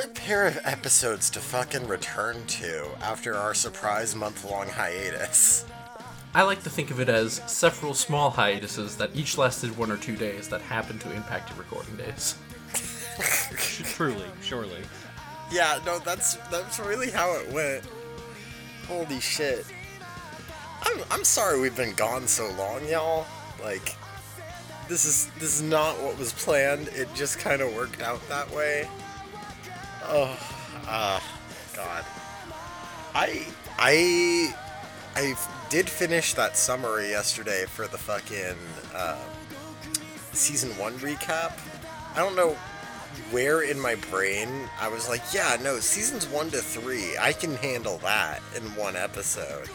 What pair of episodes to fucking return to after our surprise month long hiatus? I like to think of it as several small hiatuses that each lasted one or two days that happened to impact your recording days. Truly, surely. Yeah, no, that's that's really how it went. Holy shit. I'm I'm sorry we've been gone so long, y'all. Like this is this is not what was planned. It just kind of worked out that way. Oh, ah, god. I I I did finish that summary yesterday for the fucking uh, season one recap. I don't know where in my brain I was like, yeah, no, seasons one to three, I can handle that in one episode.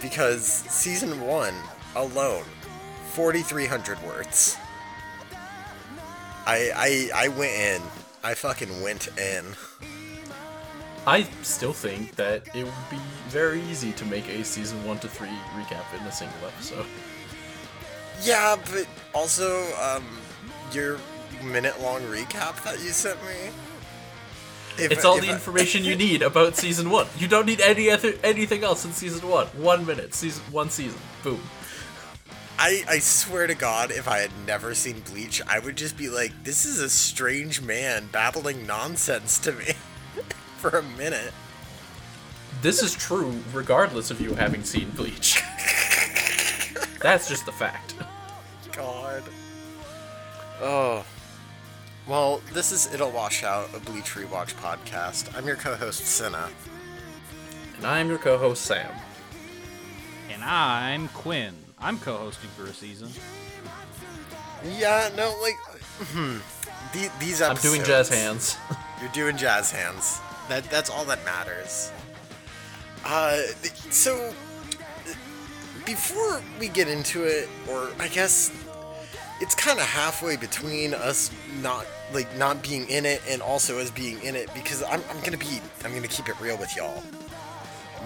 Because season one alone, 4,300 words. I, I, I went in. I fucking went in. I still think that it would be very easy to make a season 1 to 3 recap in a single episode. Yeah, but also, um, your minute long recap that you sent me. If- It's all the I- information you need about season 1. You don't need any other anything else in season 1. 1 minute, season 1 season. Boom. I, I swear to God, if I had never seen Bleach, I would just be like, this is a strange man babbling nonsense to me for a minute. This is true regardless of you having seen Bleach. That's just the fact. God. Oh. Well, this is It'll Wash Out, a Bleach Rewatch podcast. I'm your co host, Cinna. And I'm your co-host Sam. And I'm Quinn. I'm co-hosting for a season. Yeah, no, like, these, The, these I'm doing jazz hands. You're doing jazz hands. That that's all that matters. Uh, so before we get into it, or I guess it's kind of halfway between us not like not being in it and also us being in it because I'm I'm gonna be I'm gonna keep it real with y'all.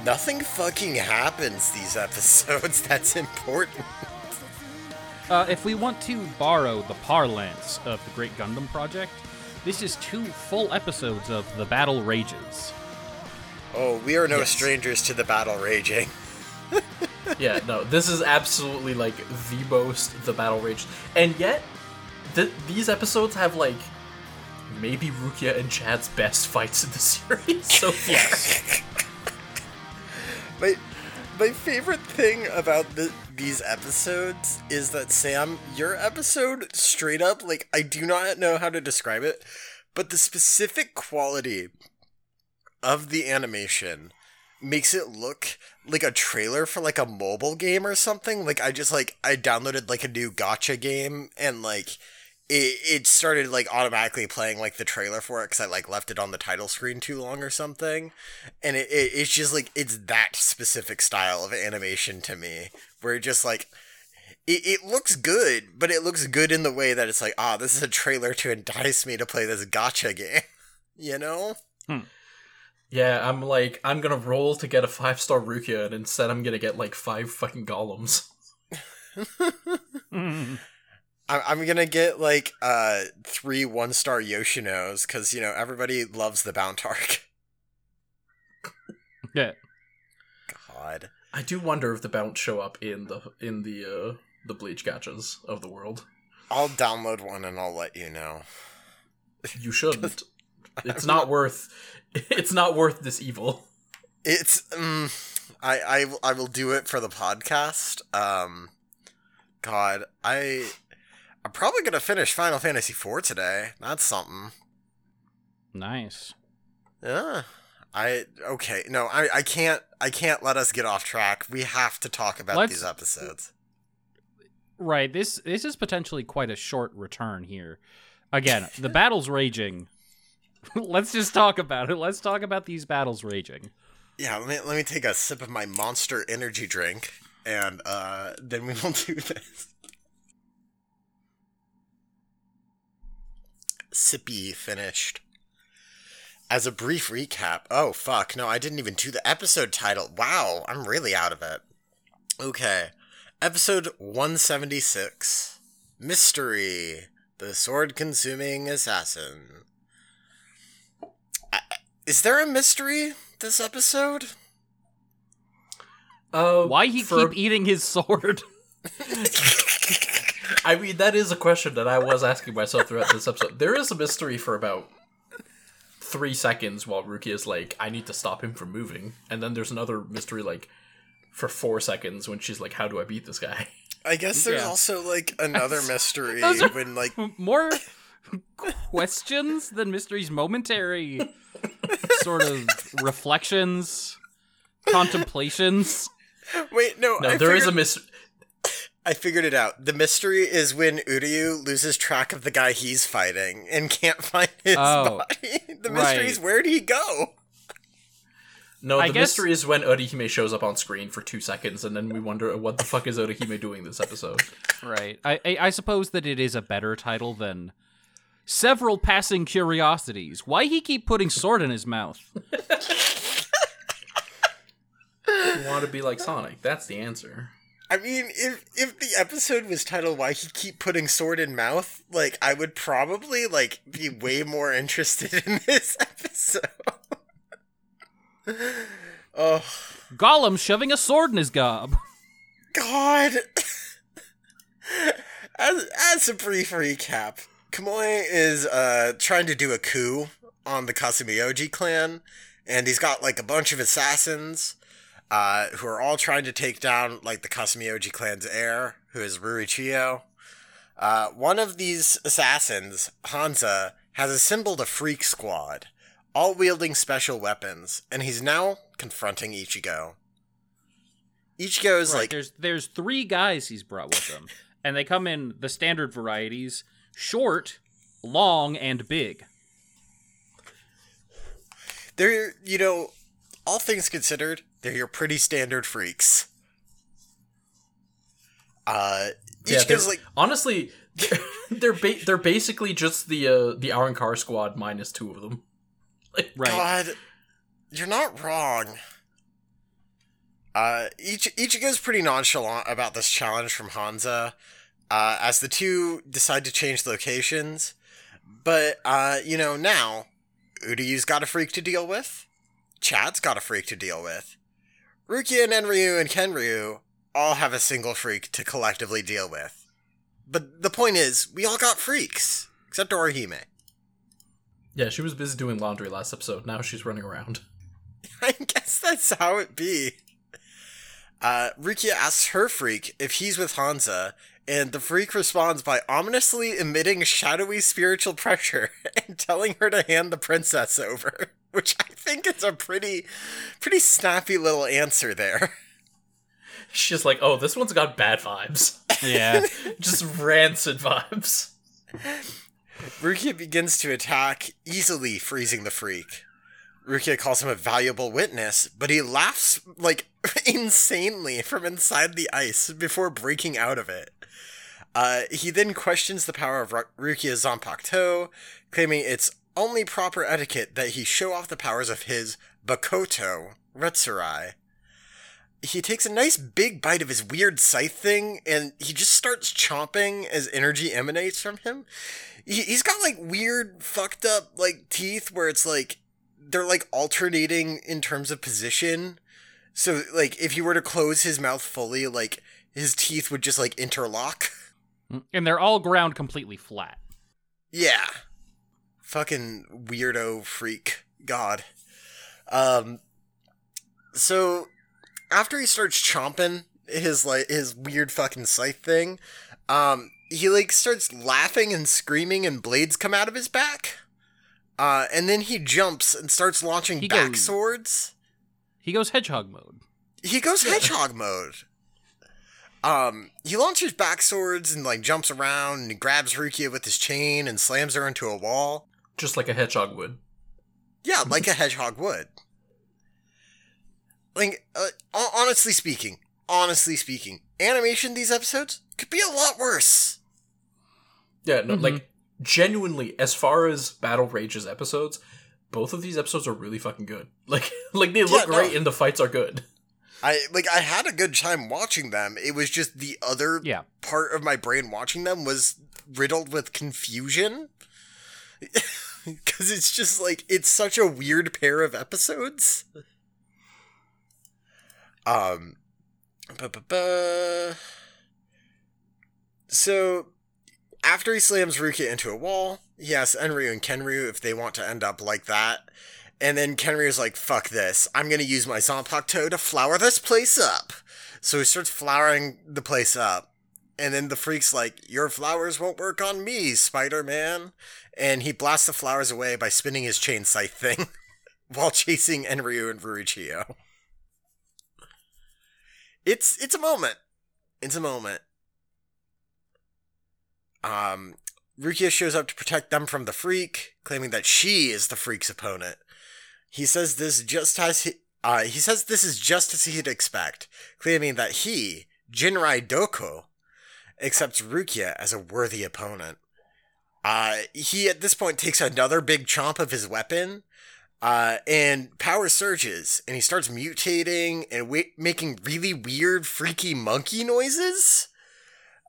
Nothing fucking happens these episodes. That's important. Uh, if we want to borrow the parlance of the Great Gundam Project, this is two full episodes of The Battle Rages. Oh, we are no Yes. strangers to the battle raging. yeah, no, this is absolutely like the most the battle rage, and yet th- these episodes have like maybe Rukia and Chad's best fights in the series so far. My my favorite thing about the, these episodes is that Sam, your episode straight up like I do not know how to describe it, but the specific quality of the animation makes it look like a trailer for like a mobile game or something. Like I just like I downloaded like a new gacha game and like it, it started like automatically playing like the trailer for it because I like left it on the title screen too long or something, and it, it it's just like it's that specific style of animation to me where it just like it, it looks good, but it looks good in the way that it's like ah this is a trailer to entice me to play this gacha game, you know? yeah, I'm like I'm gonna roll to get a five star Rukia, and instead I'm gonna get like five fucking golems. Mm. I- I'm gonna get like uh three one star Yoshinos because you know everybody loves the Bount arc. Yeah. God. I do wonder if the Bounts show up in the in the uh the bleach gachas of the world. I'll download one and I'll let you know. You shouldn't. It's not worth. It's not worth this evil. It's um, I I I will do it for the podcast. Um, God, I I'm probably gonna finish Final Fantasy IV today. That's something. Nice. Yeah. I okay. No, I I can't I can't let us get off track. We have to talk about Let's- these episodes. Right. This this is potentially quite a short return here. Again, the battle's raging. Let's just talk about it. Let's talk about these battles raging. Yeah, let me let me take a sip of my Monster Energy drink, and uh, then we will do this. Sippy finished. As a brief recap, oh fuck, no, I didn't even do the episode title. Wow, I'm really out of it. Okay, episode 176 Mystery, the sword consuming assassin. Is there a mystery this episode? Uh, Why he for- keep eating his sword? I mean, that is a question that I was asking myself throughout this episode. There is a mystery for about three seconds while Rukia is like, I need to stop him from moving. And then there's another mystery, like, for four seconds when she's like, How do I beat this guy? I guess there's Yeah. also like another mystery Those when like More questions than mysteries. Momentary sort of reflections, contemplations. wait no No, I there is a mystery. I figured it out. The mystery is when Uryu loses track of the guy he's fighting and can't find his Oh, body. The mystery is where'd he go? No, I the guess- mystery is when Orihime shows up on screen for two seconds, and then we wonder what the fuck is Orihime doing this episode. Right. I, I I suppose that it is a better title than several passing curiosities. Why he keep putting sword in his mouth? You want to be like Sonic? That's the answer. I mean, if if the episode was titled "Why He Keep Putting Sword in Mouth," like I would probably like be way more interested in this episode. oh Gollum shoving a sword in his gob. God. as as a brief recap, Kamui is uh trying to do a coup on the Kasumioji clan, and he's got like a bunch of assassins uh who are all trying to take down like the Kasumioji clan's heir, who is Rurichiyo. Uh, one of these assassins, Hansa, has assembled a freak squad, all wielding special weapons, and he's now confronting Ichigo. Ichigo is Right, like, there's there's three guys he's brought with him, and they come in the standard varieties: short, long, and big. they're you know all things considered they're your pretty standard freaks. Uh Yeah, each they're- goes like honestly, they're they're, ba- they're basically just the uh, the Arrancar squad minus two of them. Like, Right. god you're not wrong. Uh each each goes pretty nonchalant about this challenge from hansa uh as the two decide to change locations. But uh you know now uryu's got a freak to deal with. Chad's got a freak to deal with rukia and enryu and kenryu all have a single freak to collectively deal with but the point is we all got freaks except orihime Yeah, she was busy doing laundry last episode. Now she's running around. I guess that's how it be. Uh, Rukia asks her freak if he's with Hansa, and the freak responds by ominously emitting shadowy spiritual pressure and telling her to hand the princess over, which I think is a pretty, pretty snappy little answer there. She's like, "Oh, this one's got bad vibes. Yeah. Just rancid vibes." Rukia begins to attack, easily freezing the freak. Rukia calls him a valuable witness, but he laughs, like, insanely from inside the ice before breaking out of it. Uh, he then questions the power of Ru- Rukia's Zanpakuto, claiming it's only proper etiquette that he show off the powers of his Bakoto, Retsurai. He takes a nice big bite of his weird scythe thing, and he just starts chomping as energy emanates from him he, he's got like weird fucked up like teeth where it's like they're like alternating in terms of position so like if you were to close his mouth fully like his teeth would just like interlock And they're all ground completely flat. Yeah. Fucking weirdo freak god. Um so after he starts chomping his like his weird fucking scythe thing, um he like starts laughing and screaming and blades come out of his back. Uh and then he jumps and starts launching He back goes- swords. He goes hedgehog mode. He goes hedgehog mode. Um, he launches back swords and like jumps around and grabs Rukia with his chain and slams her into a wall. Just like a hedgehog would. Yeah, like a hedgehog would. Like, uh, honestly speaking, honestly speaking, animation these episodes could be a lot worse. Yeah, no, Mhm. like genuinely, as far as Battle Rage's episodes, both of these episodes are really fucking good. Like, like they look no. great and the fights are good. I like I had a good time watching them. It was just the other Yeah. part of my brain watching them was riddled with confusion. Cuz it's just like it's such a weird pair of episodes. Um ba-ba-ba. So after he slams Rukia into a wall, he asks Enryu and Kenryu if they want to end up like that. And then Kenryu's like, fuck this. I'm gonna use my Zanpakuto to flower this place up. So he starts flowering the place up. And then the freak's like, Your flowers won't work on me, Spider Man. And he blasts the flowers away by spinning his chain scythe thing while chasing Enryu and Rurichiyo. It's it's a moment. It's a moment. Um Rukia shows up to protect them from the freak, claiming that she is the freak's opponent. He says this just as he, uh, he says this is just as he'd expect, claiming that he, Jinrai Doko, accepts Rukia as a worthy opponent. Uh, he at this point takes another big chomp of his weapon, uh, and power surges, and he starts mutating and wa- making really weird, freaky monkey noises.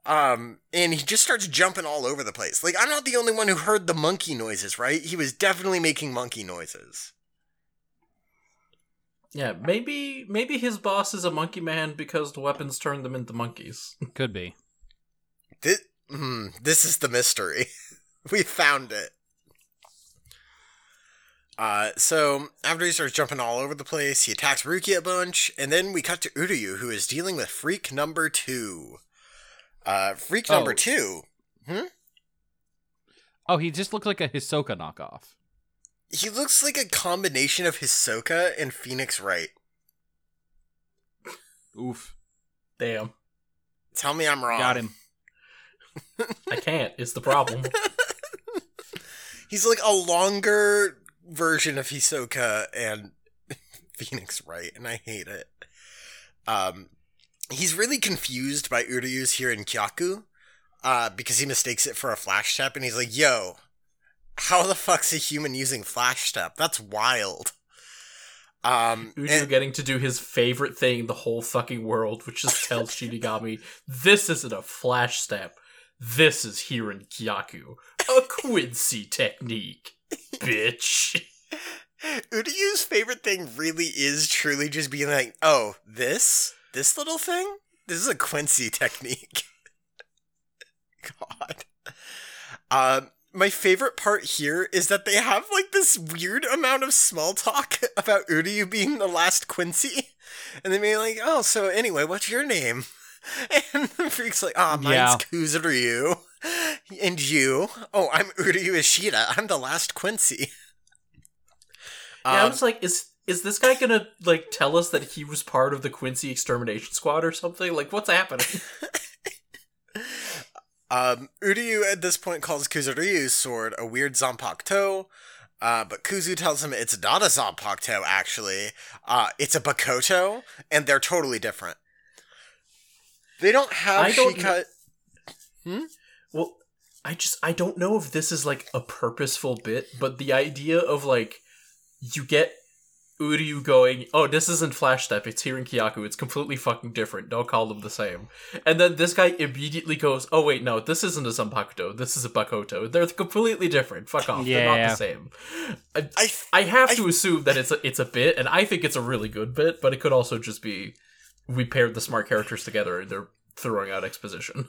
Um, and he just starts jumping all over the place. Like, I'm not the only one who heard the monkey noises, right? He was definitely making monkey noises. Yeah, maybe maybe his boss is a monkey man because the weapons turn them into monkeys. Could be. This, hmm, this is the mystery. we found it. Uh, so after he starts jumping all over the place, he attacks Ruki a bunch, and then we cut to Uryu, who is dealing with Freak Number Two. Uh, Freak Oh. Number Two. Oh, he just looked like a Hisoka knockoff. He looks like a combination of Hisoka and Phoenix Wright. Oof. Damn, Tell me I'm wrong. Got him. I can't. It's the problem. He's like a longer version of Hisoka and Phoenix Wright, and I hate it. Um, he's really confused by Uryu's Hirenkyaku, uh, because he mistakes it for a flash step, and he's like, "Yo, how the fuck's a human using flash step? That's wild." Um, Uju and- getting to do his favorite thing in the whole fucking world, which is tell Shinigami, this isn't a flash step. This is here in Kyaku. A Quincy technique. Bitch. Uryu's favorite thing really is truly just being like, "Oh, this, this little thing, this is a Quincy technique." God. Um, my favorite part here is that they have like this weird amount of small talk about Uryu being the last Quincy, and they being like, "Oh, so anyway, what's your name?" And the freak's like, "Ah, mine's Yeah. Kuzuryu, and you? Oh, I'm Uryu Ishida. I'm the last Quincy." Yeah, I Um, was like, is is this guy gonna like tell us that he was part of the Quincy extermination squad or something? Like, what's happening? Um, Uryu at this point calls Kuzuryu's sword a weird Zanpakuto, uh, but Kuzu tells him it's not a Zanpakuto, actually. Uh, it's a Bakoto, and they're totally different. They don't have I don't Shika- hmm? Well, I just I don't know if this is like a purposeful bit, but the idea of like you get Uryu going, oh, this isn't Flash Step, it's Hirenkyaku, it's completely fucking different, don't call them the same. And then this guy immediately goes, oh wait, no, this isn't a Zanpakuto, this is a Bakoto. They're completely different, fuck off, they're not Yeah. the same. I, I, I have I- to assume that it's a, it's a bit, and I think it's a really good bit, but it could also just be we paired the smart characters together and they're throwing out exposition.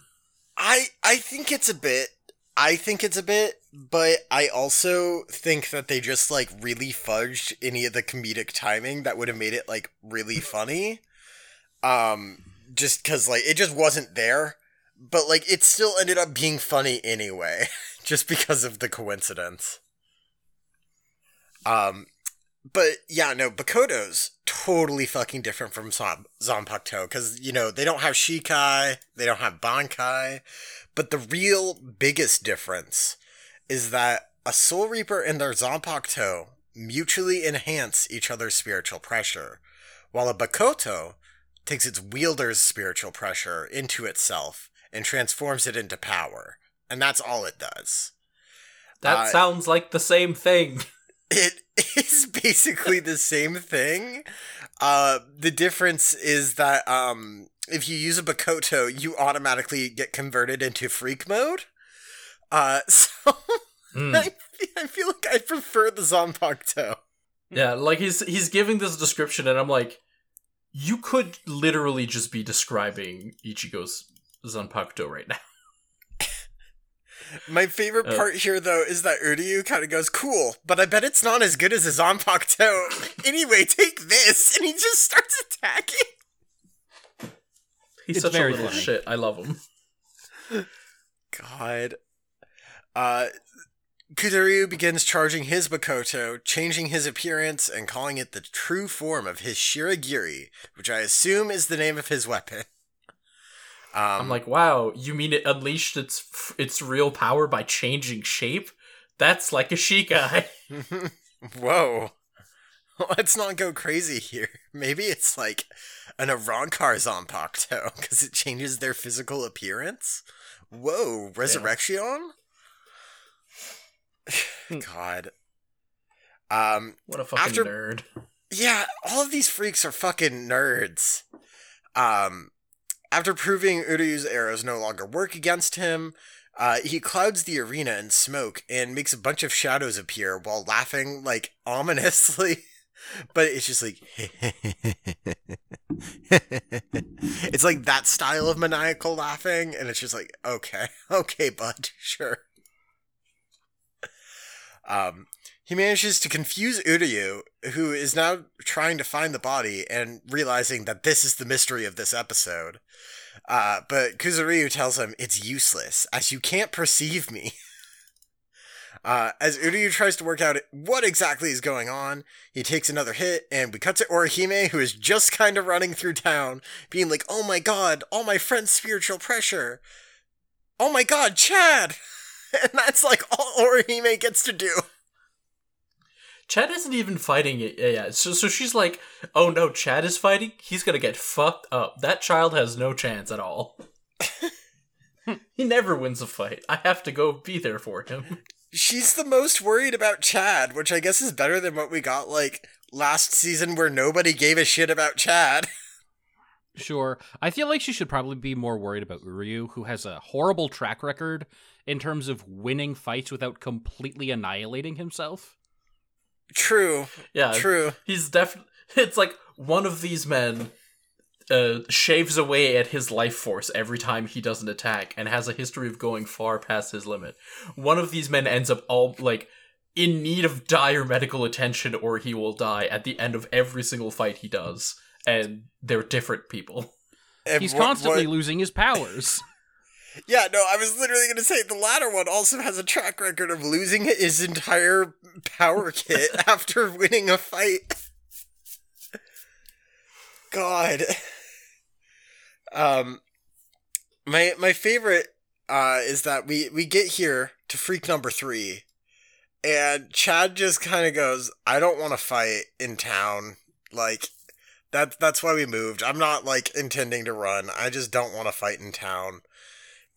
I I think it's a bit. I think it's a bit, but I also think that they just like really fudged any of the comedic timing that would have made it like really funny. Um, just because like it just wasn't there, but like it still ended up being funny anyway, just because of the coincidence. Um, but yeah, no, Bakoto's totally fucking different from Zom- Zanpakuto because you know they don't have Shikai, they don't have Bankai, but the real biggest difference is that a Soul Reaper and their Zanpakuto mutually enhance each other's spiritual pressure, while a Bakoto takes its wielder's spiritual pressure into itself and transforms it into power, and that's all it does. That Uh, sounds like the same thing. It is basically the same thing. Uh, the difference is that um, if you use a Bakoto, you automatically get converted into freak mode. Uh, so Hmm. I, I feel like I prefer the Zanpakuto. Yeah, like he's he's giving this description, and I'm like, you could literally just be describing Ichigo's Zanpakuto right now. My favorite Uh. part here, though, is that Uryu kind of goes, "Cool, but I bet it's not as good as a Zanpakuto." anyway, take this, and he just starts attacking. He's It's such a little funny. shit. I love him. God. Uh, Kuzuryu begins charging his Bakoto, changing his appearance and calling it the true form of his Shiragiri, which I assume is the name of his weapon. Um, I'm like, wow, you mean it unleashed its its real power by changing shape? That's like a Shikai. whoa. Let's not go crazy here. Maybe it's like an Arrancar Zanpakuto, because it changes their physical appearance? Whoa, Resurrection? God. Um, What a fucking After- nerd. Yeah, all of these freaks are fucking nerds. Um, after proving Uryu's arrows no longer work against him, uh, he clouds the arena in smoke and makes a bunch of shadows appear while laughing like ominously. But it's just like it's like that style of maniacal laughing, and it's just like okay, okay, bud, sure. Um, he manages to confuse Uryu, who is now trying to find the body and realizing that this is the mystery of this episode. Uh, but Kuzuryu tells him it's useless, as you can't perceive me. Uh, as Uryu tries to work out what exactly is going on, he takes another hit, and we cut to Orihime, who is just kind of running through town, being like, oh my god, all my friends' spiritual pressure. Oh my god, Chad! And that's like all Orihime gets to do. Chad isn't even fighting it. Yeah, yeah. So, so she's like, oh no, Chad is fighting? He's gonna get fucked up. That child has no chance at all. he never wins a fight. I have to go be there for him. She's the most worried about Chad, which I guess is better than what we got like last season where nobody gave a shit about Chad. Sure. I feel like she should probably be more worried about Uryu, who has a horrible track record in terms of winning fights without completely annihilating himself. True, Yeah, true. He's def. It's like one of these men uh, shaves away at his life force every time he does an attack, and has a history of going far past his limit. One of these men ends up all like in need of dire medical attention, or he will die at the end of every single fight he does. And they're different people. And He's what- constantly what- losing his powers. Yeah, no, I was literally going to say the latter one also has a track record of losing his entire power kit after winning a fight. God. Um my my favorite uh is that we we get here to freak number 3 and Chad just kind of goes, "I don't want to fight in town." Like that that's why we moved. I'm not like intending to run. I just don't want to fight in town.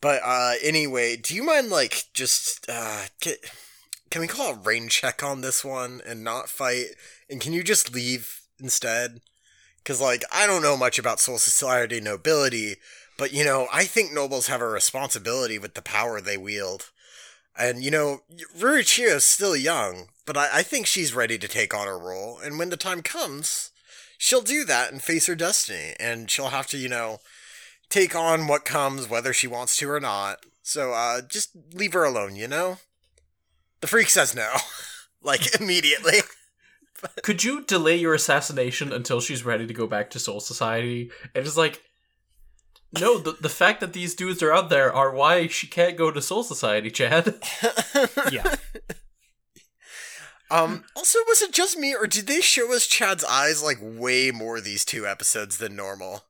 But uh anyway, do you mind like just uh get can we call a rain check on this one and not fight? And can you just leave instead? Cuz like I don't know much about Soul Society nobility, but you know, I think nobles have a responsibility with the power they wield. And you know, Rurichiyo's still young, but I, I think she's ready to take on her role, and when the time comes, she'll do that and face her destiny, and she'll have to, you know, take on what comes, whether she wants to or not. So uh, just leave her alone, you know? The freak says no. like, immediately. Could you delay your assassination until she's ready to go back to Soul Society? And it's like, no, the, the fact that these dudes are out there are why she can't go to Soul Society, Chad. Yeah. Um, also, was it just me, or did they show us Chad's eyes like way more these two episodes than normal?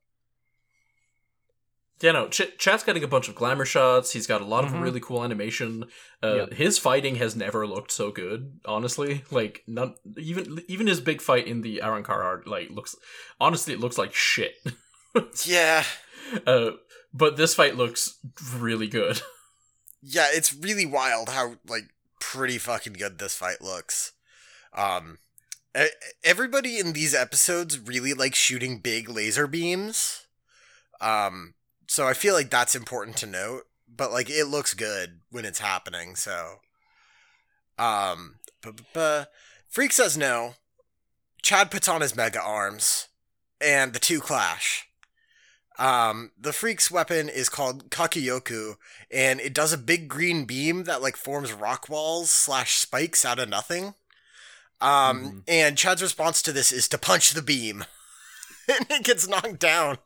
Yeah, no, Ch- Chad's getting a bunch of glamour shots. He's got a lot Mhm. of really cool animation. Uh, Yep. His fighting has never looked so good, honestly. Like, none, even even his big fight in the Arrancar art, like, looks honestly, it looks like shit. Yeah. Uh, but this fight looks really good. Yeah, it's really wild how, like, pretty fucking good this fight looks. Um, everybody in these episodes really likes shooting big laser beams. Um, so I feel like that's important to note, but, like, it looks good when it's happening, so. Um, Freak says no. Chad puts on his mega arms, and the two clash. Um, the freak's weapon is called Kakiyoku, and it does a big green beam that like forms rock walls slash spikes out of nothing. Um, Mhm. and Chad's response to this is to punch the beam, and it gets knocked down.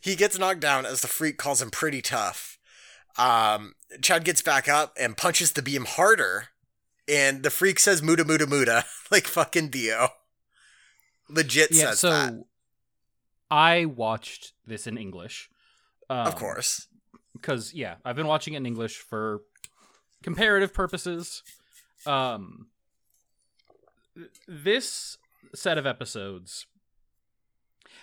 He gets knocked down as the freak calls him pretty tough. Um, Chad gets back up and punches the beam harder, and the freak says "muda muda muda" like fucking Dio. Legit yeah. says So that, I watched this in English. Um, of course. because yeah, I've been watching it in English for comparative purposes. Um, this set of episodes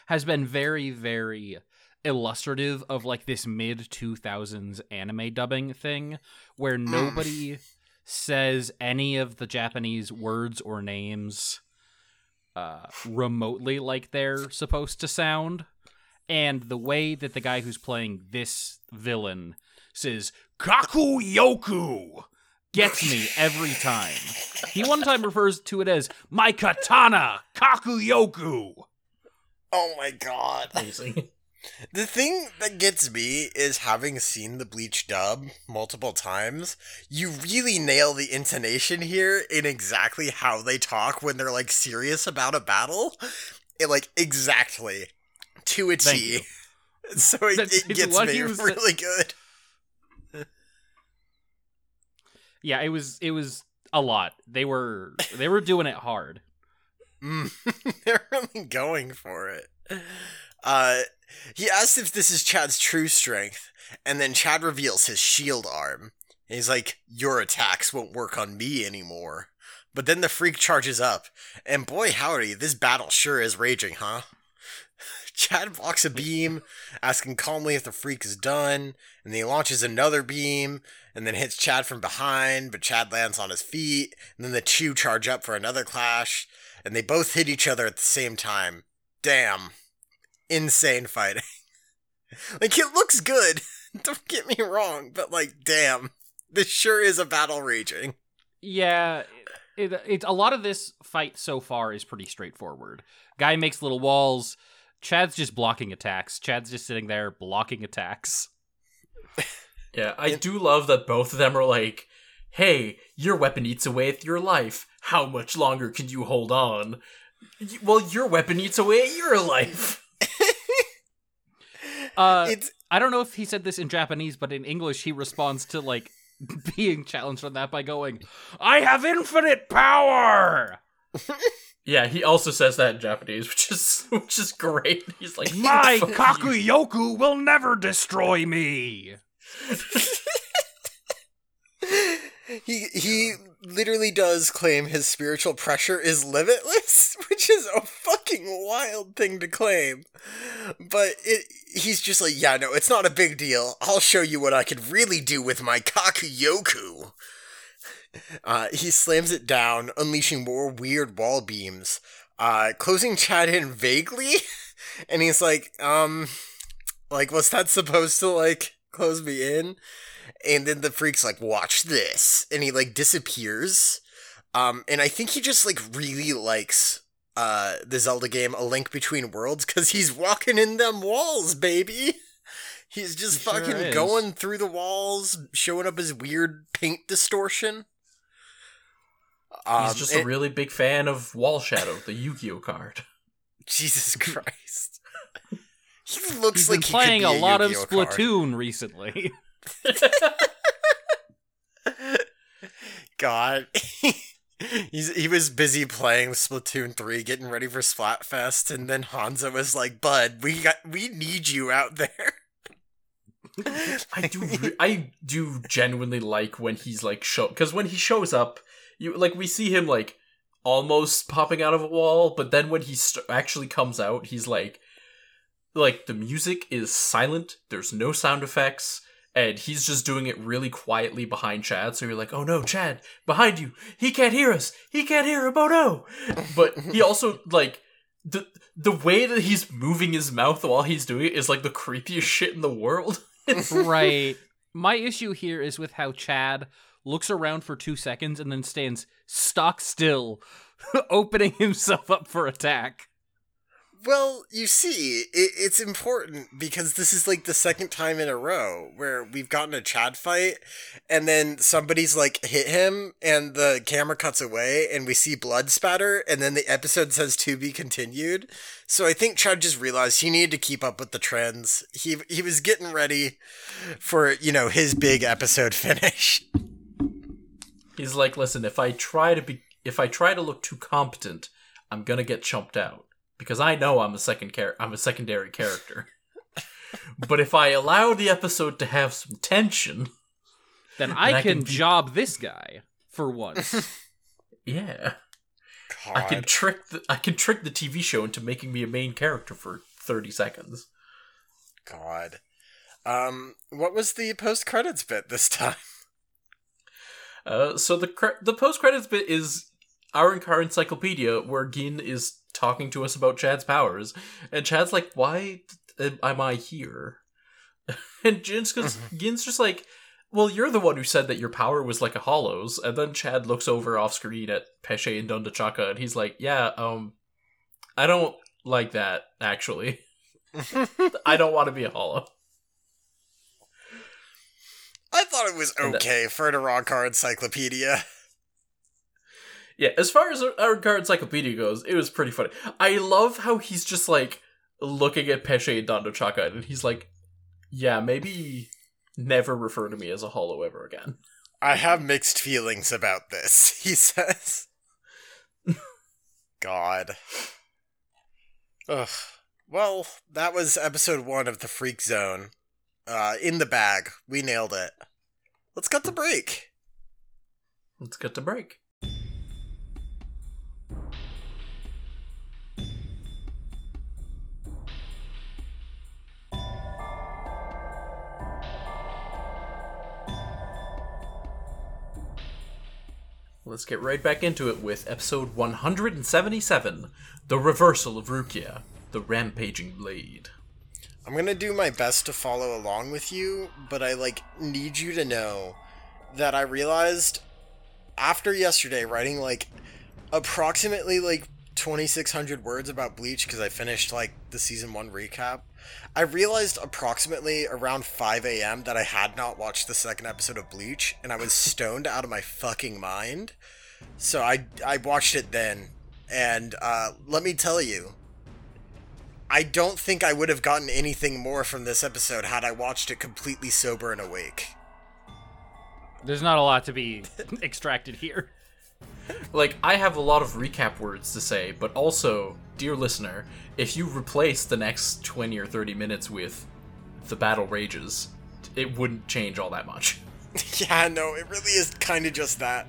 has been very, very illustrative of like this mid 2000s anime dubbing thing where nobody says any of the Japanese words or names uh, remotely like they're supposed to sound. And the way that the guy who's playing this villain says kaku yoku gets me every time. He one time refers to it as my katana kaku yoku Oh my god. Amazing. The thing that gets me is having seen the Bleach dub multiple times, you really nail the intonation here in exactly how they talk when they're like serious about a battle. It like exactly to a T. So it, That's- it gets me really good. yeah it was it was a lot they were they were doing it hard Mm, they're really going for it. Uh, he asks if this is Chad's true strength, and then Chad reveals his shield arm. And he's like, Your attacks won't work on me anymore. But then the freak charges up, and boy howdy, this battle sure is raging, huh? Chad blocks a beam, asking calmly if the freak is done, and then he launches another beam, and then hits Chad from behind, but Chad lands on his feet, and then the two charge up for another clash, and they both hit each other at the same time. Damn. Insane fighting. like, it looks good, don't get me wrong, but like, damn. This sure is a battle raging. Yeah, it, it, a lot of this fight so far is pretty straightforward. Guy makes little walls. Chad's just blocking attacks. Chad's just sitting there blocking attacks. Yeah, I do love that both of them are like, hey, your weapon eats away at your life. How much longer can you hold on? Well, your weapon eats away at your life. Uh, It's I don't know if he said this in Japanese, but in English he responds to like being challenged on that by going, "I have infinite power." Yeah, he also says that in Japanese, which is which is great. He's like, My "Fuck. Kakuyoku will never destroy me. he he literally does claim his spiritual pressure is limitless, which is a fucking wild thing to claim. But it he's just like, yeah, no, it's not a big deal. I'll show you what I could really do with my Kakuyoku. Uh, he slams it down, unleashing more weird wall beams, uh, closing Chad in vaguely, and he's like, um, like, was that supposed to like close me in? And then the freak's like watch this and he like disappears um and i think he just like really likes uh the zelda game a link between worlds because he's walking in them walls baby He's just He fucking is. going through the walls, showing up his weird paint distortion. Um, He's just a really big fan of Wall Shadow, the Yu-Gi-Oh card. Jesus Christ. He looks He's like been he playing could a be lot of Yu-Gi-Oh card. Splatoon recently. God. He's, he was busy playing Splatoon 3, getting ready for Splatfest, and then Hanzo was like, Bud, we got we need you out there. I do, re- I do genuinely like when he's like show because when he shows up, you like we see him like almost popping out of a wall, but then when he st- actually comes out, he's like, like the music is silent. There's no sound effects, and he's just doing it really quietly behind Chad. So you're like, oh no, Chad, behind you! He can't hear us. He can't hear him. Oh no! But he also like the the way that he's moving his mouth while he's doing it is like the creepiest shit in the world. right. My issue here is with how Chad looks around for two seconds and then stands stock still, opening himself up for attack. Well, you see, it, it's important because this is like the second time in a row where we've gotten a Chad fight, and then somebody's like hit him, and the camera cuts away, and we see blood spatter, and then the episode says to be continued. So I think Chad just realized he needed to keep up with the trends. He he was getting ready for you know his big episode finish. He's like, listen, if I try to be, if I try to look too competent, I'm gonna get chumped out because I know I'm a second char- I'm a secondary character. but if I allow the episode to have some tension, Then I I can, can be- job this guy for once. yeah, God. I can trick the I can trick the TV show into making me a main character for thirty seconds. God. Um, what was the post credits bit this time? Uh, so the cre- the post credits bit is Arrancar encyclopedia where Gin is talking to us about Chad's powers, and Chad's like, "Why am I here?" and Gin's just, Gin's just like, "Well, you're the one who said that your power was like a hollow's," and then Chad looks over off screen at Pesche and Dondochakka, and he's like, "Yeah, um, I don't like that actually. I don't want to be a hollow." I thought it was And that- okay for an Arrancar encyclopedia. Yeah, as far as our- our encyclopedia goes, it was pretty funny. I love how he's just like looking at Pesche and Dondochakka, and he's like, "Yeah, maybe never refer to me as a hollow ever again." I have mixed feelings about this, he says. God. Ugh. Well, that was episode one of the Freak Zone. Uh, in the bag. We nailed it. Let's cut the break. Let's get to break. Let's get right back into it with episode 177 The Reversal of Rukia, the Rampaging Blade. I'm gonna do my best to follow along with you, but I like need you to know that I realized after yesterday writing like approximately like 2600 words about Bleach because I finished like the season 1 recap. I realized approximately around 5 a.m. that I had not watched the second episode of Bleach and I was stoned out of my fucking mind. So I I watched it then and uh, let me tell you, I don't think I would have gotten anything more from this episode had I watched it completely sober and awake. There's not a lot to be extracted here. Like, I have a lot of recap words to say, but also, dear listener, if you replace the next 20 or 30 minutes with The Battle Rages, it wouldn't change all that much. yeah, no, it really is kind of just that.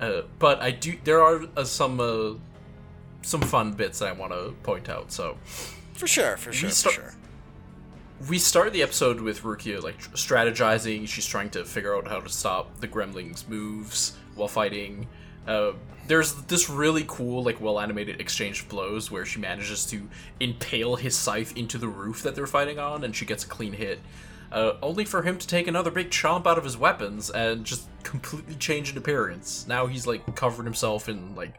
Uh, but I do, there are uh, some, uh, some fun bits that I want to point out, so. For sure, for sure, for sure. We start the episode with Rukia, like, strategizing, she's trying to figure out how to stop the Gremlings' moves while fighting. Uh, there's this really cool, like, well animated exchange of blows where she manages to impale his scythe into the roof that they're fighting on, and she gets a clean hit. Uh, only for him to take another big chomp out of his weapons and just completely change in appearance. Now he's, like, covered himself in, like,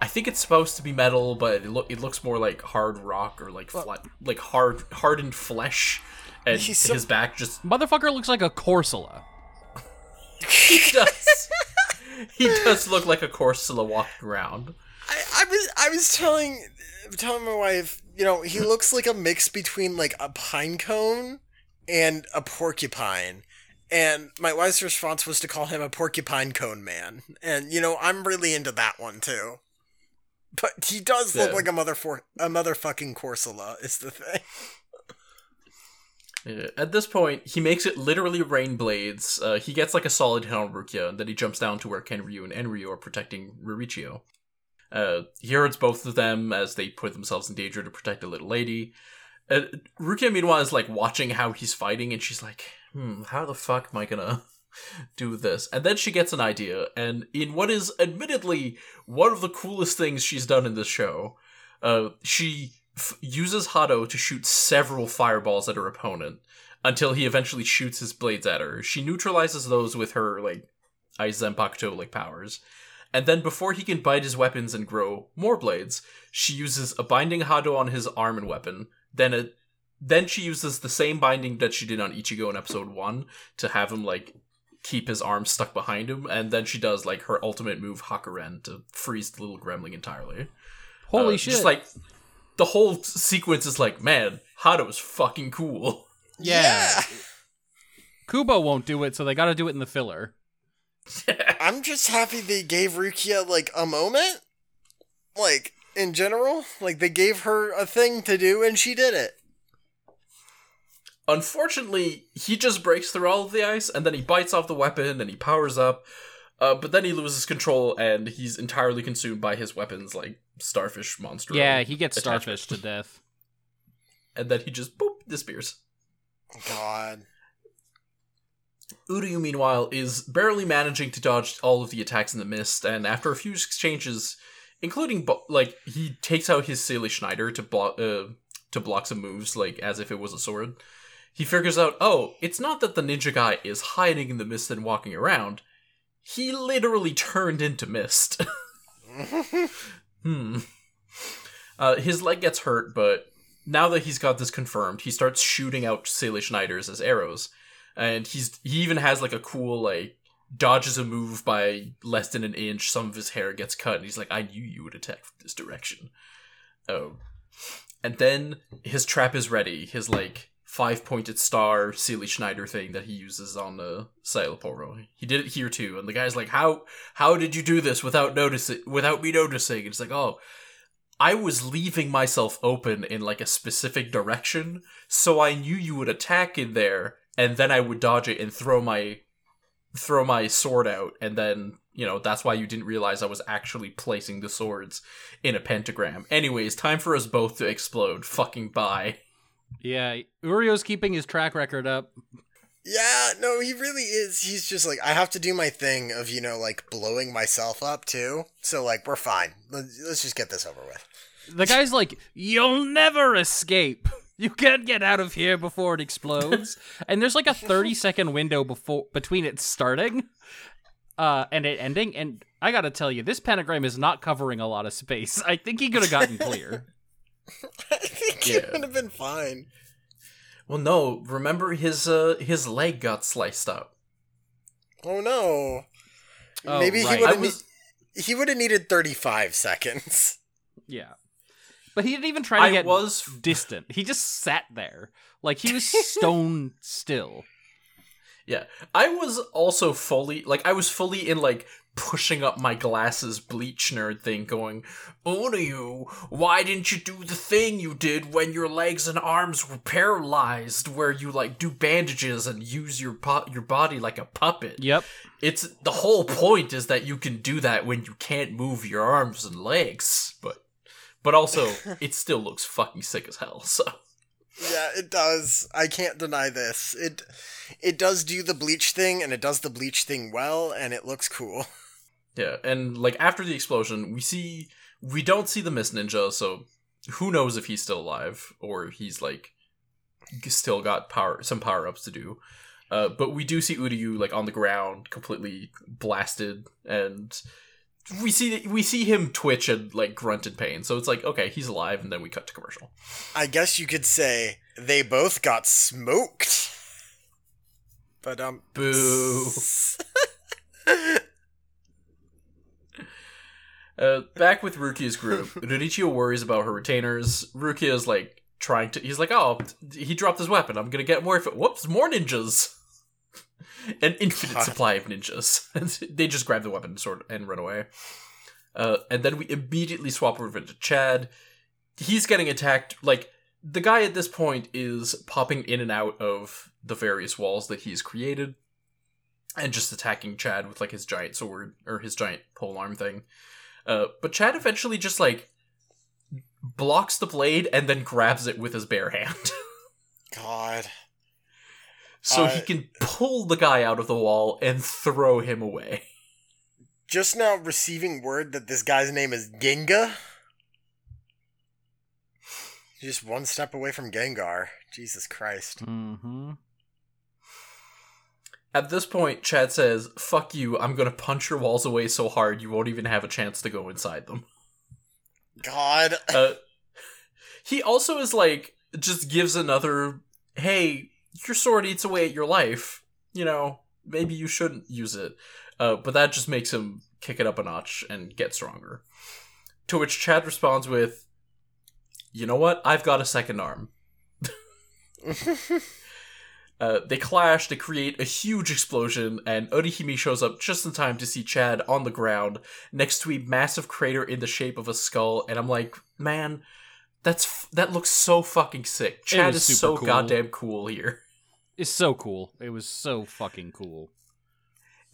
I think it's supposed to be metal, but it, look it looks more like hard rock or like flat, like hard hardened flesh, and He's so- his back just Motherfucker looks like a Corsola. he does. he does look like a Corsola walking around. I, I was I was telling telling my wife, you know, he looks like a mix between like a pine cone and a porcupine. And my wife's response was to call him a porcupine cone man. And you know, I'm really into that one too. But he does look Yeah. like a mother for a motherfucking Corsola is the thing. At this point, he makes it literally rain blades. Uh, he gets like a solid hit on Rukia, and then he jumps down to where Kenryu and Enryu are protecting Rurichiyo. Uh, he hurts both of them as they put themselves in danger to protect a little lady. Uh, Rukia, meanwhile, is like watching how he's fighting, and she's like, "Hmm, how the fuck am I gonna do this?" And then she gets an idea, and in what is admittedly one of the coolest things she's done in this show, uh, she f- uses Hado to shoot several fireballs at her opponent until he eventually shoots his blades at her. She neutralizes those with her like a Zanpakuto like powers. And then before he can bite his weapons and grow more blades, she uses a binding Hado on his arm and weapon. Then a then she uses the same binding that she did on Ichigo in episode 1 to have him like keep his arm stuck behind him and then she does like her ultimate move Hakuren to freeze the little gremlin entirely. Holy Uh, shit! Just like the whole sequence is like, man, Hado was fucking cool. yeah. Kubo won't do it, so they got to do it in the filler. I'm just happy they gave Rukia like a moment. Like in general, like they gave her a thing to do and she did it. Unfortunately, he just breaks through all of the ice and then he bites off the weapon and he powers up. Uh, but then he loses control and he's entirely consumed by his weapons, like starfish monster. Yeah, he gets attachment. starfish to death. And then he just boop disappears. God. Uryu, meanwhile, is barely managing to dodge all of the attacks in the mist, and after a few exchanges, including bo- like he takes out his Seele Schneider to block uh, to block some moves, like as if it was a sword. He figures out, oh, it's not that the ninja guy is hiding in the mist and walking around. He literally turned into mist. hmm. Uh, his leg gets hurt, but now that he's got this confirmed, he starts shooting out Seele Schneiders as arrows. And he's he even has like a cool like dodges a move by less than an inch some of his hair gets cut and he's like i knew you would attack from this direction. Oh and then his trap is ready. His like five pointed star Seele Schneider thing that he uses on the Szayelaporro. He did it here too, and the guy's like, "How how did you do this without noticing without me noticing?" It's like, "Oh, I was leaving myself open in like a specific direction, so I knew you would attack in there, and then I would dodge it and throw my throw my sword out, and then you know that's why you didn't realize I was actually placing the swords in a pentagram. Anyways, time for us both to explode. Fucking bye. Yeah, Uryu's keeping his track record up. Yeah, no, he really is. He's just like, I have to do my thing of, you know, like blowing myself up too. So, like, we're fine. Let's, let's just get this over with. The guy's like, "You'll never escape. You can't get out of here before it explodes." and there's like a 30 second window before between it starting uh and it ending and I got to tell you this pentagram is not covering a lot of space. I think he could have gotten clear. I think Yeah. it would have been fine. Well, no. Remember his uh his leg got sliced up. Oh no. Oh, Maybe right. he would I have he would have needed 35 seconds. yeah. But he didn't even try to I get was distant. He just sat there. Like he was stone still. Yeah. I was also fully like I was fully in like pushing up my glasses bleach nerd thing going, Onyu, why didn't you do the thing you did when your legs and arms were paralyzed where you like do bandages and use your po- your body like a puppet? Yep. It's the whole point is that you can do that when you can't move your arms and legs, but but also it still looks fucking sick as hell. So Yeah, it does. I can't deny this. It it does do the bleach thing and it does the bleach thing well and it looks cool. Yeah, and like after the explosion, we see we don't see the Mist Ninja, so who knows if he's still alive or he's like still got power some power ups to do. Uh, but we do see Uryu like on the ground, completely blasted, and we see we see him twitch and like grunt in pain. So it's like okay, he's alive, and then we cut to commercial. I guess you could say they both got smoked. But um, Boo. Uh, back with Rukia's group, Rurichiyo worries about her retainers. Rukia's like trying to. He's like, "Oh, he dropped his weapon. I'm gonna get more. If Whoops, more ninjas. An infinite God. supply of ninjas. And they just grab the weapon sort and run away. Uh, and then we immediately swap over to Chad. He's getting attacked. Like the guy at this point is popping in and out of the various walls that he's created, and just attacking Chad with like his giant sword or his giant pole arm thing. Uh, but Chad eventually just like blocks the blade and then grabs it with his bare hand. God. so Uh, he can pull the guy out of the wall and throw him away. Just now receiving word that this guy's name is Genga. Just one step away from Gengar. Jesus Christ. Mm-hmm. At this point, Chad says, Fuck you, I'm gonna punch your walls away so hard you won't even have a chance to go inside them. God. Uh, he also is like, just gives another, Hey, your sword eats away at your life. You know, maybe you shouldn't use it. Uh, but that just makes him kick it up a notch and get stronger. To which Chad responds with, You know what? I've got a second arm. Uh, they clash, they create a huge explosion, and Orihime shows up just in time to see Chad on the ground next to a massive crater in the shape of a skull. And I'm like, man, that's f- that looks so fucking sick. Chad was is so cool. goddamn cool here. It's so cool. It was so fucking cool.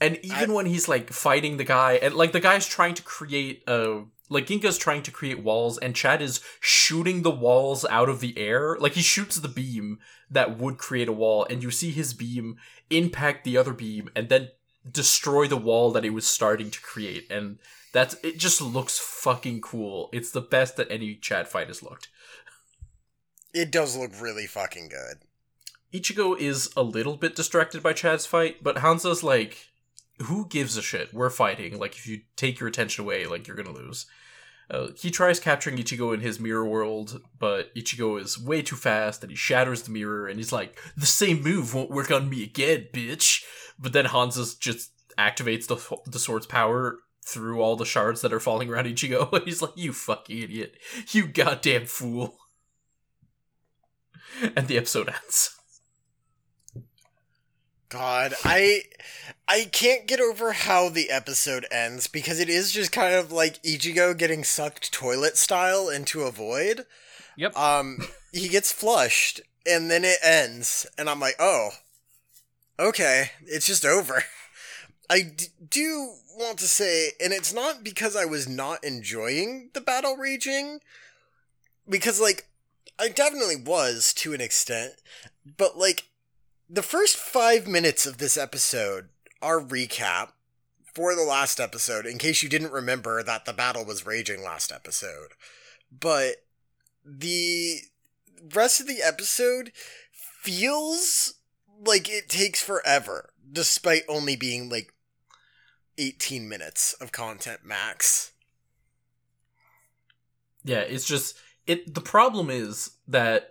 And even I- when he's like fighting the guy, and like the guy's trying to create uh like Genga's trying to create walls, and Chad is shooting the walls out of the air. Like he shoots the beam that would create a wall, and you see his beam impact the other beam, and then destroy the wall that it was starting to create. And that's it. Just looks fucking cool. It's the best that any Chad fight has looked. It does look really fucking good. Ichigo is a little bit distracted by Chad's fight, but Hansa's like, who gives a shit? We're fighting. Like, if you take your attention away, like, you're gonna lose. Uh, he tries capturing Ichigo in his mirror world, but Ichigo is way too fast and he shatters the mirror and he's like, the same move won't work on me again, bitch. But then Hansa just activates the, the sword's power through all the shards that are falling around Ichigo. And he's like, you fucking idiot. You goddamn fool. And the episode ends. God, I I can't get over how the episode ends because it is just kind of like Ichigo getting sucked toilet style into a void. Yep. Um he gets flushed and then it ends and I'm like, "Oh. Okay, it's just over." I d- do want to say and it's not because I was not enjoying the battle raging because like I definitely was to an extent, but like the first five minutes of this episode are recap for the last episode, in case you didn't remember that the battle was raging last episode. But the rest of the episode feels like it takes forever, despite only being like 18 minutes of content max. Yeah, it's just it. The problem is that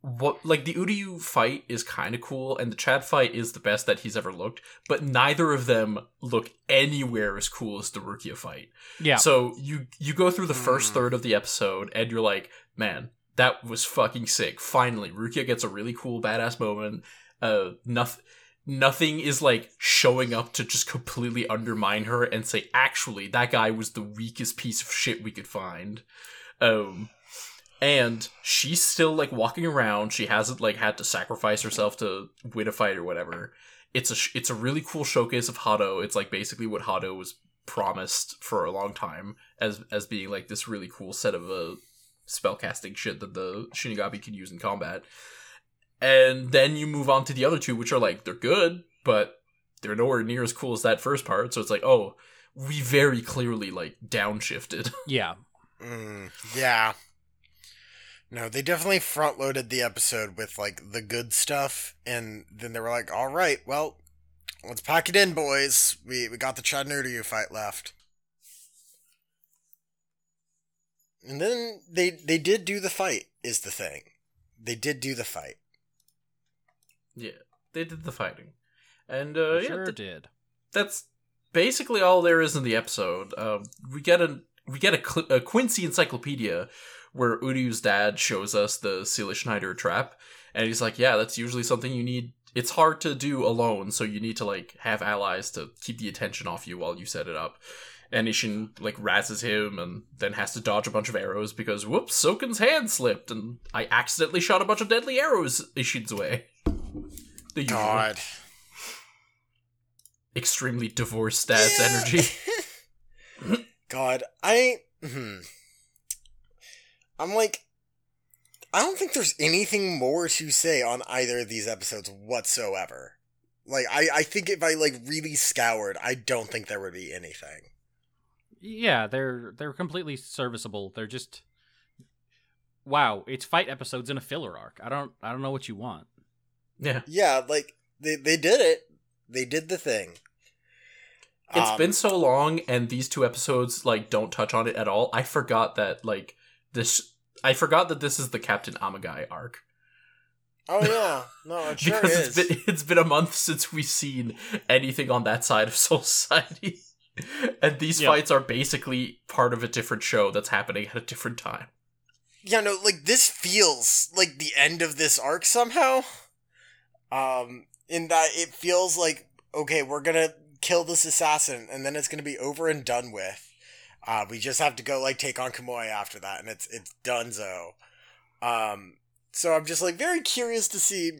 what like the Uryu fight is kind of cool, and the Chad fight is the best that he's ever looked. But neither of them look anywhere as cool as the Rukia fight. Yeah. So you you go through the first Hmm. third of the episode, and you're like, man, that was fucking sick. Finally, Rukia gets a really cool badass moment. Uh, nothing. Nothing is like showing up to just completely undermine her and say, actually, that guy was the weakest piece of shit we could find. Um, and she's still like walking around. She hasn't like had to sacrifice herself to win a fight or whatever. It's a sh- it's a really cool showcase of Hado. It's like basically what Hado was promised for a long time as as being like this really cool set of uh spellcasting shit that the Shinigami can use in combat. And then you move on to the other two, which are like they're good, but they're nowhere near as cool as that first part. So it's like, oh, we very clearly like downshifted. yeah. Mm, yeah. No, they definitely front loaded the episode with like the good stuff, and then they were like, "All right, well, let's pack it in, boys. We we got the Chad Nerdu fight left." And then they they did do the fight is the thing. They did do the fight. Yeah, they did the fighting, and uh, yeah, th- did. that's basically all there is in the episode. Um, we get a we get a, Cl- a Quincy encyclopedia where Uryu's dad shows us the Seele Schneider trap, and he's like, "Yeah, that's usually something you need. It's hard to do alone, so you need to like have allies to keep the attention off you while you set it up." And Isshin like razzes him, and then has to dodge a bunch of arrows because whoops, Soken's hand slipped, and I accidentally shot a bunch of deadly arrows Isshin's way. The usual God. extremely divorced dad's Yeah. energy. God, I hmm. I'm like I don't think there's anything more to say on either of these episodes whatsoever. Like I I think if I like really scoured, I don't think there would be anything. Yeah, they're they're completely serviceable. They're just wow. It's fight episodes in a filler arc. I don't I don't know what you want. Yeah. Yeah, like they they did it. They did the thing. It's Um, been so long and these two episodes like don't touch on it at all. I forgot that like this I forgot that this is the Captain Amagai arc. Oh yeah, no, it sure because is. it's been it's been a month since we've seen anything on that side of Soul Society. and these Yeah. fights are basically part of a different show that's happening at a different time. yeah, no, like this feels like the end of this arc somehow. Um, in that it feels like okay, we're gonna kill this assassin, and then it's gonna be over and done with. Uh, we just have to go like take on Kamui after that, and it's it's donezo. Um, so I'm just like very curious to see.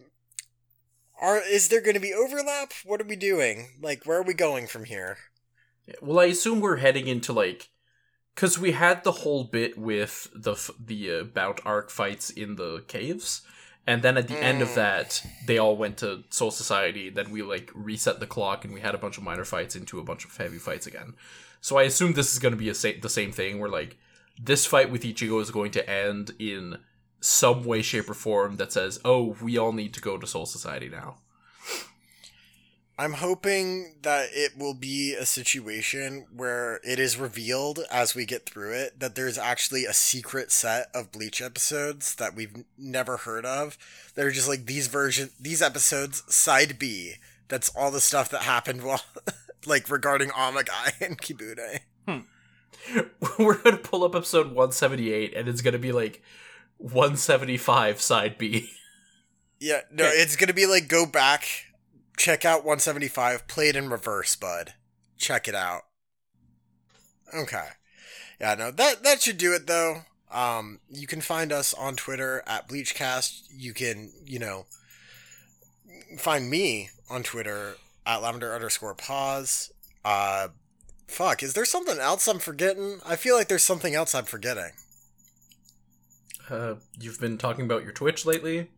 Are is there going to be overlap? What are we doing? Like, where are we going from here? Well, I assume we're heading into like, because we had the whole bit with the the uh, Bount arc fights in the caves, and then at the end of Mm. that, they all went to Soul Society. Then we like reset the clock, and we had a bunch of minor fights into a bunch of heavy fights again. So I assume this is going to be sa- the same thing, where like this fight with Ichigo is going to end in some way, shape, or form that says, "Oh, we all need to go to Soul Society now." I'm hoping that it will be a situation where it is revealed as we get through it that there's actually a secret set of Bleach episodes that we've never heard of. They're just like these version these episodes side B. That's all the stuff that happened while like regarding Amagai and Kibune. We're gonna pull up episode 178, and it's gonna be like 175 side B. Yeah, no, Okay. it's gonna be like go back, check out 175, play it in reverse, bud. Check it out. Okay. Yeah, no, that that should do it though. Um, you can find us on Twitter at Bleachcast. You can, you know, find me on Twitter at lavender underscore pause. Uh, fuck, is there something else I'm forgetting? I feel like there's something else I'm forgetting. Uh, you've been talking about your Twitch lately.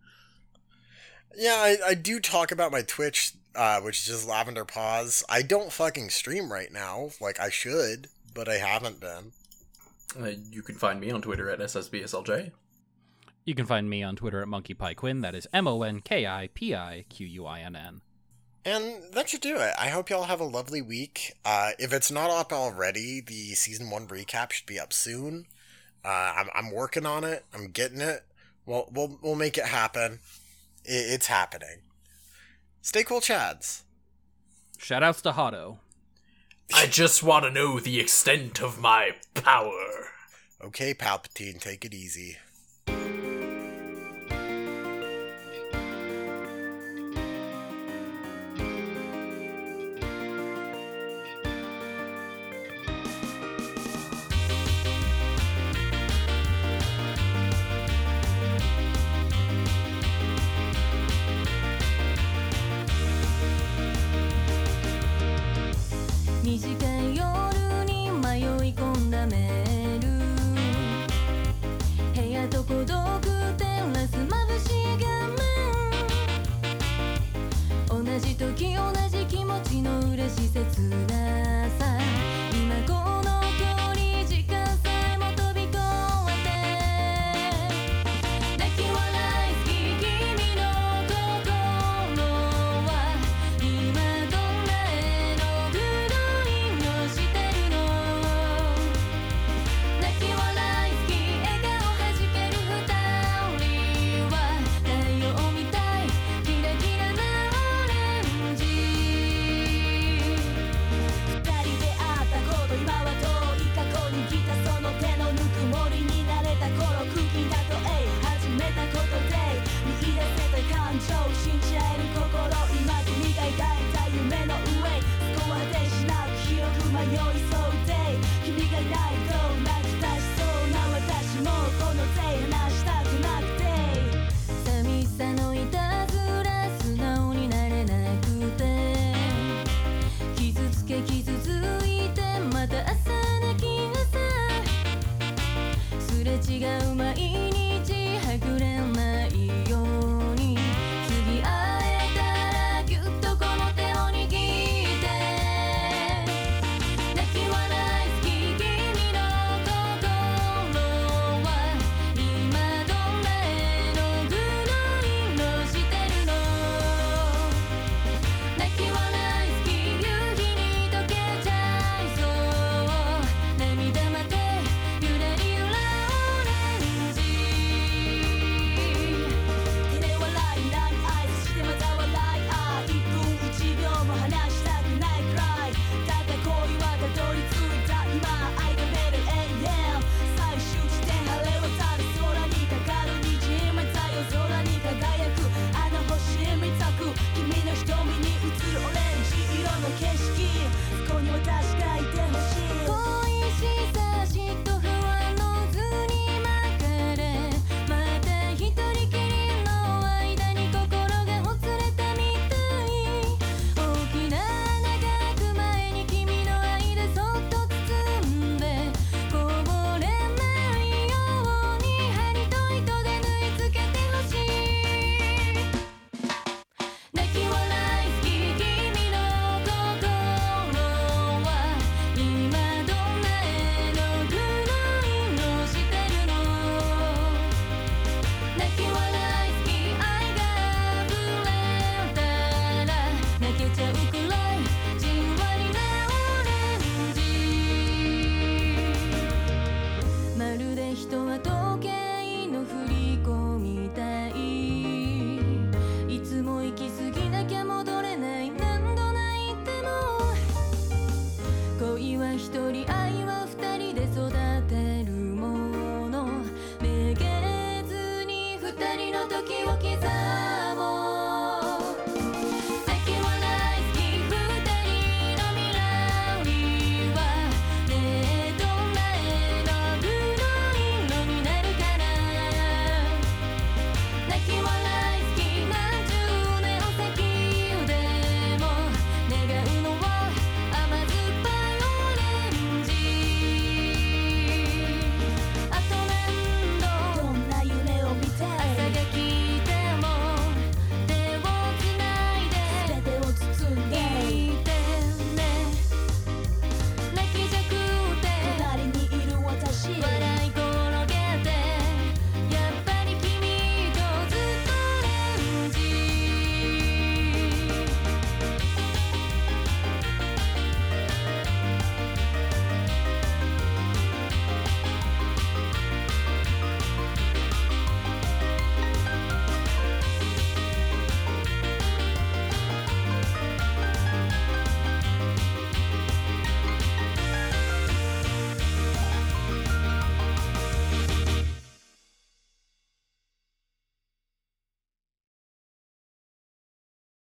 Yeah, I, I do talk about my Twitch, uh, which is just Lavender Pause. I don't fucking stream right now, like I should, but I haven't been. Uh, you can find me on Twitter at SSBSLJ. You can find me on Twitter at Monkey Pie Quinn. That is M O N K I P I Q U I N N. And that should do it. I hope y'all have a lovely week. Uh, if it's not up already, the season one recap should be up soon. Uh, I'm, I'm working on it. I'm getting it. We'll, we'll, we'll make it happen. It, it's happening. Stay cool, Chads. Shoutouts to Hotto. I just want to know the extent of my power. Okay, Palpatine, take it easy.